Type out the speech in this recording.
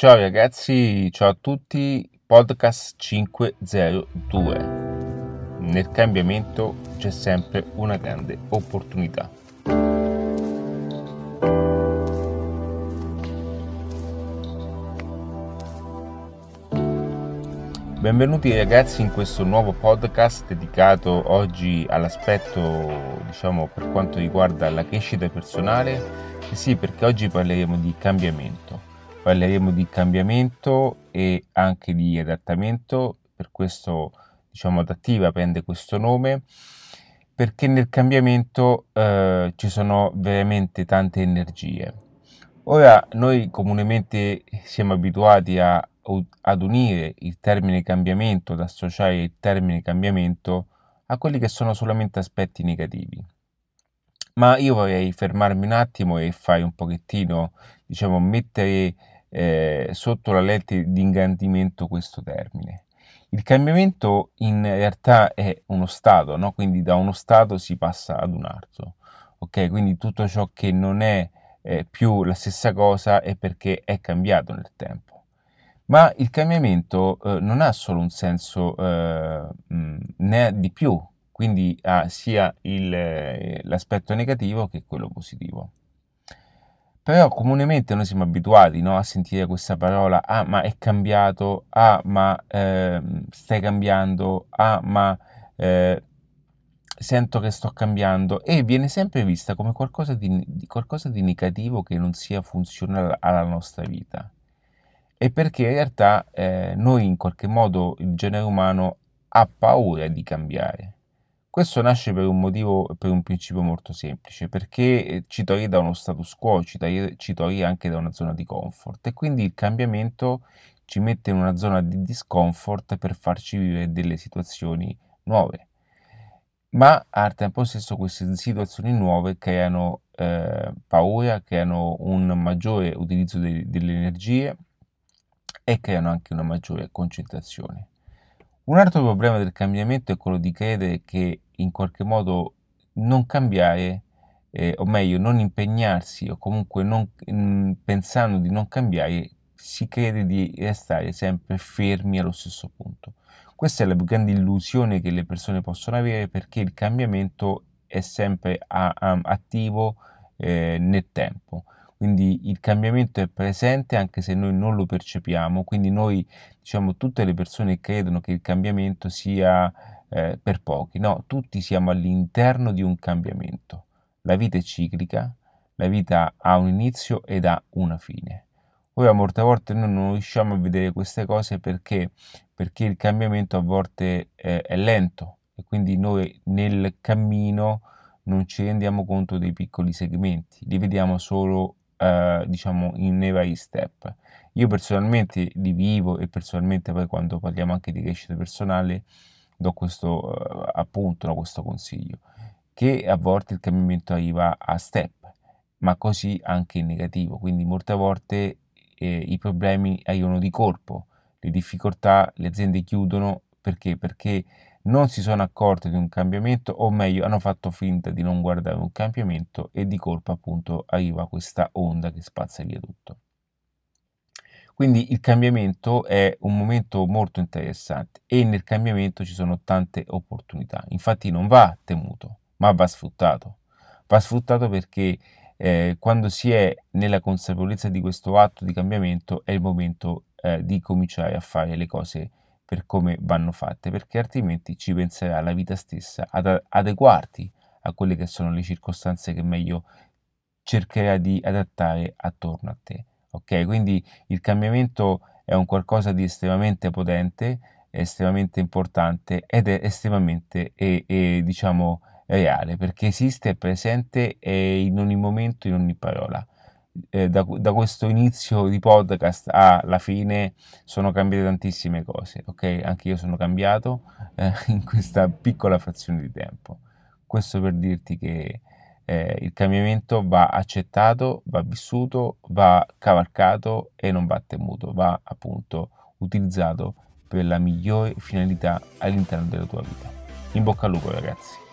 Ciao ragazzi, ciao a tutti, podcast 502. Nel cambiamento c'è sempre una grande opportunità. Benvenuti ragazzi in questo nuovo podcast dedicato oggi all'aspetto, diciamo, per quanto riguarda la crescita personale. E sì, perché oggi parleremo di cambiamento parleremo di cambiamento e anche di adattamento, per questo diciamo adattiva prende questo nome, perché nel cambiamento eh, ci sono veramente tante energie. Ora noi comunemente siamo abituati a, ad unire il termine cambiamento, ad associare il termine cambiamento a quelli che sono solamente aspetti negativi. Ma io vorrei fermarmi un attimo e fare un pochettino, diciamo, mettere eh, sotto la lente di ingrandimento questo termine. Il cambiamento in realtà è uno stato, no? quindi da uno stato si passa ad un altro. Ok, quindi tutto ciò che non è eh, più la stessa cosa è perché è cambiato nel tempo. Ma il cambiamento eh, non ha solo un senso, eh, mh, ne ha di più, quindi ha sia il, eh, l'aspetto negativo che quello positivo. Però comunemente noi siamo abituati no, a sentire questa parola, ah ma è cambiato, ah ma eh, stai cambiando, ah ma eh, sento che sto cambiando e viene sempre vista come qualcosa di, di, qualcosa di negativo che non sia funzionale alla nostra vita. E perché in realtà eh, noi in qualche modo il genere umano ha paura di cambiare. Questo nasce per un motivo, per un principio molto semplice, perché eh, ci toglie da uno status quo, ci toglie, ci toglie anche da una zona di comfort e quindi il cambiamento ci mette in una zona di discomfort per farci vivere delle situazioni nuove. Ma al tempo stesso queste situazioni nuove creano eh, paura, creano un maggiore utilizzo de- delle energie e creano anche una maggiore concentrazione. Un altro problema del cambiamento è quello di credere che in qualche modo non cambiare, eh, o meglio, non impegnarsi o comunque non, mh, mm, pensando di non cambiare, si crede di restare sempre fermi allo stesso punto. Questa è la più grande illusione che le persone possono avere perché il cambiamento è sempre a, a, attivo eh, nel tempo quindi il cambiamento è presente anche se noi non lo percepiamo, quindi noi diciamo tutte le persone credono che il cambiamento sia eh, per pochi, no, tutti siamo all'interno di un cambiamento. La vita è ciclica, la vita ha un inizio ed ha una fine. Ora molte volte noi non riusciamo a vedere queste cose perché, perché il cambiamento a volte è, è lento e quindi noi nel cammino non ci rendiamo conto dei piccoli segmenti, li vediamo solo eh, diciamo in nei vari step. Io personalmente li vivo e personalmente poi quando parliamo anche di crescita personale do questo eh, appunto, no, questo consiglio, che a volte il cambiamento arriva a step, ma così anche in negativo, quindi molte volte eh, i problemi arrivano di colpo, le difficoltà, le aziende chiudono perché? Perché non si sono accorti di un cambiamento, o meglio, hanno fatto finta di non guardare un cambiamento e di colpa appunto arriva questa onda che spazza via tutto. Quindi il cambiamento è un momento molto interessante e nel cambiamento ci sono tante opportunità. Infatti non va temuto, ma va sfruttato. Va sfruttato perché eh, quando si è nella consapevolezza di questo atto di cambiamento è il momento eh, di cominciare a fare le cose per come vanno fatte, perché altrimenti ci penserà la vita stessa ad adeguarti a quelle che sono le circostanze che meglio cercherà di adattare attorno a te. Ok? Quindi il cambiamento è un qualcosa di estremamente potente, estremamente importante ed è estremamente e, e, diciamo reale perché esiste, è presente e in ogni momento, in ogni parola eh, da, da, questo inizio di podcast alla fine sono cambiate tantissime cose, ok? Anche io sono cambiato eh, in questa piccola frazione di tempo. Questo per dirti che eh, il cambiamento va accettato, va vissuto, va cavalcato e non va temuto, va appunto utilizzato per la migliore finalità all'interno della tua vita. In bocca al lupo ragazzi.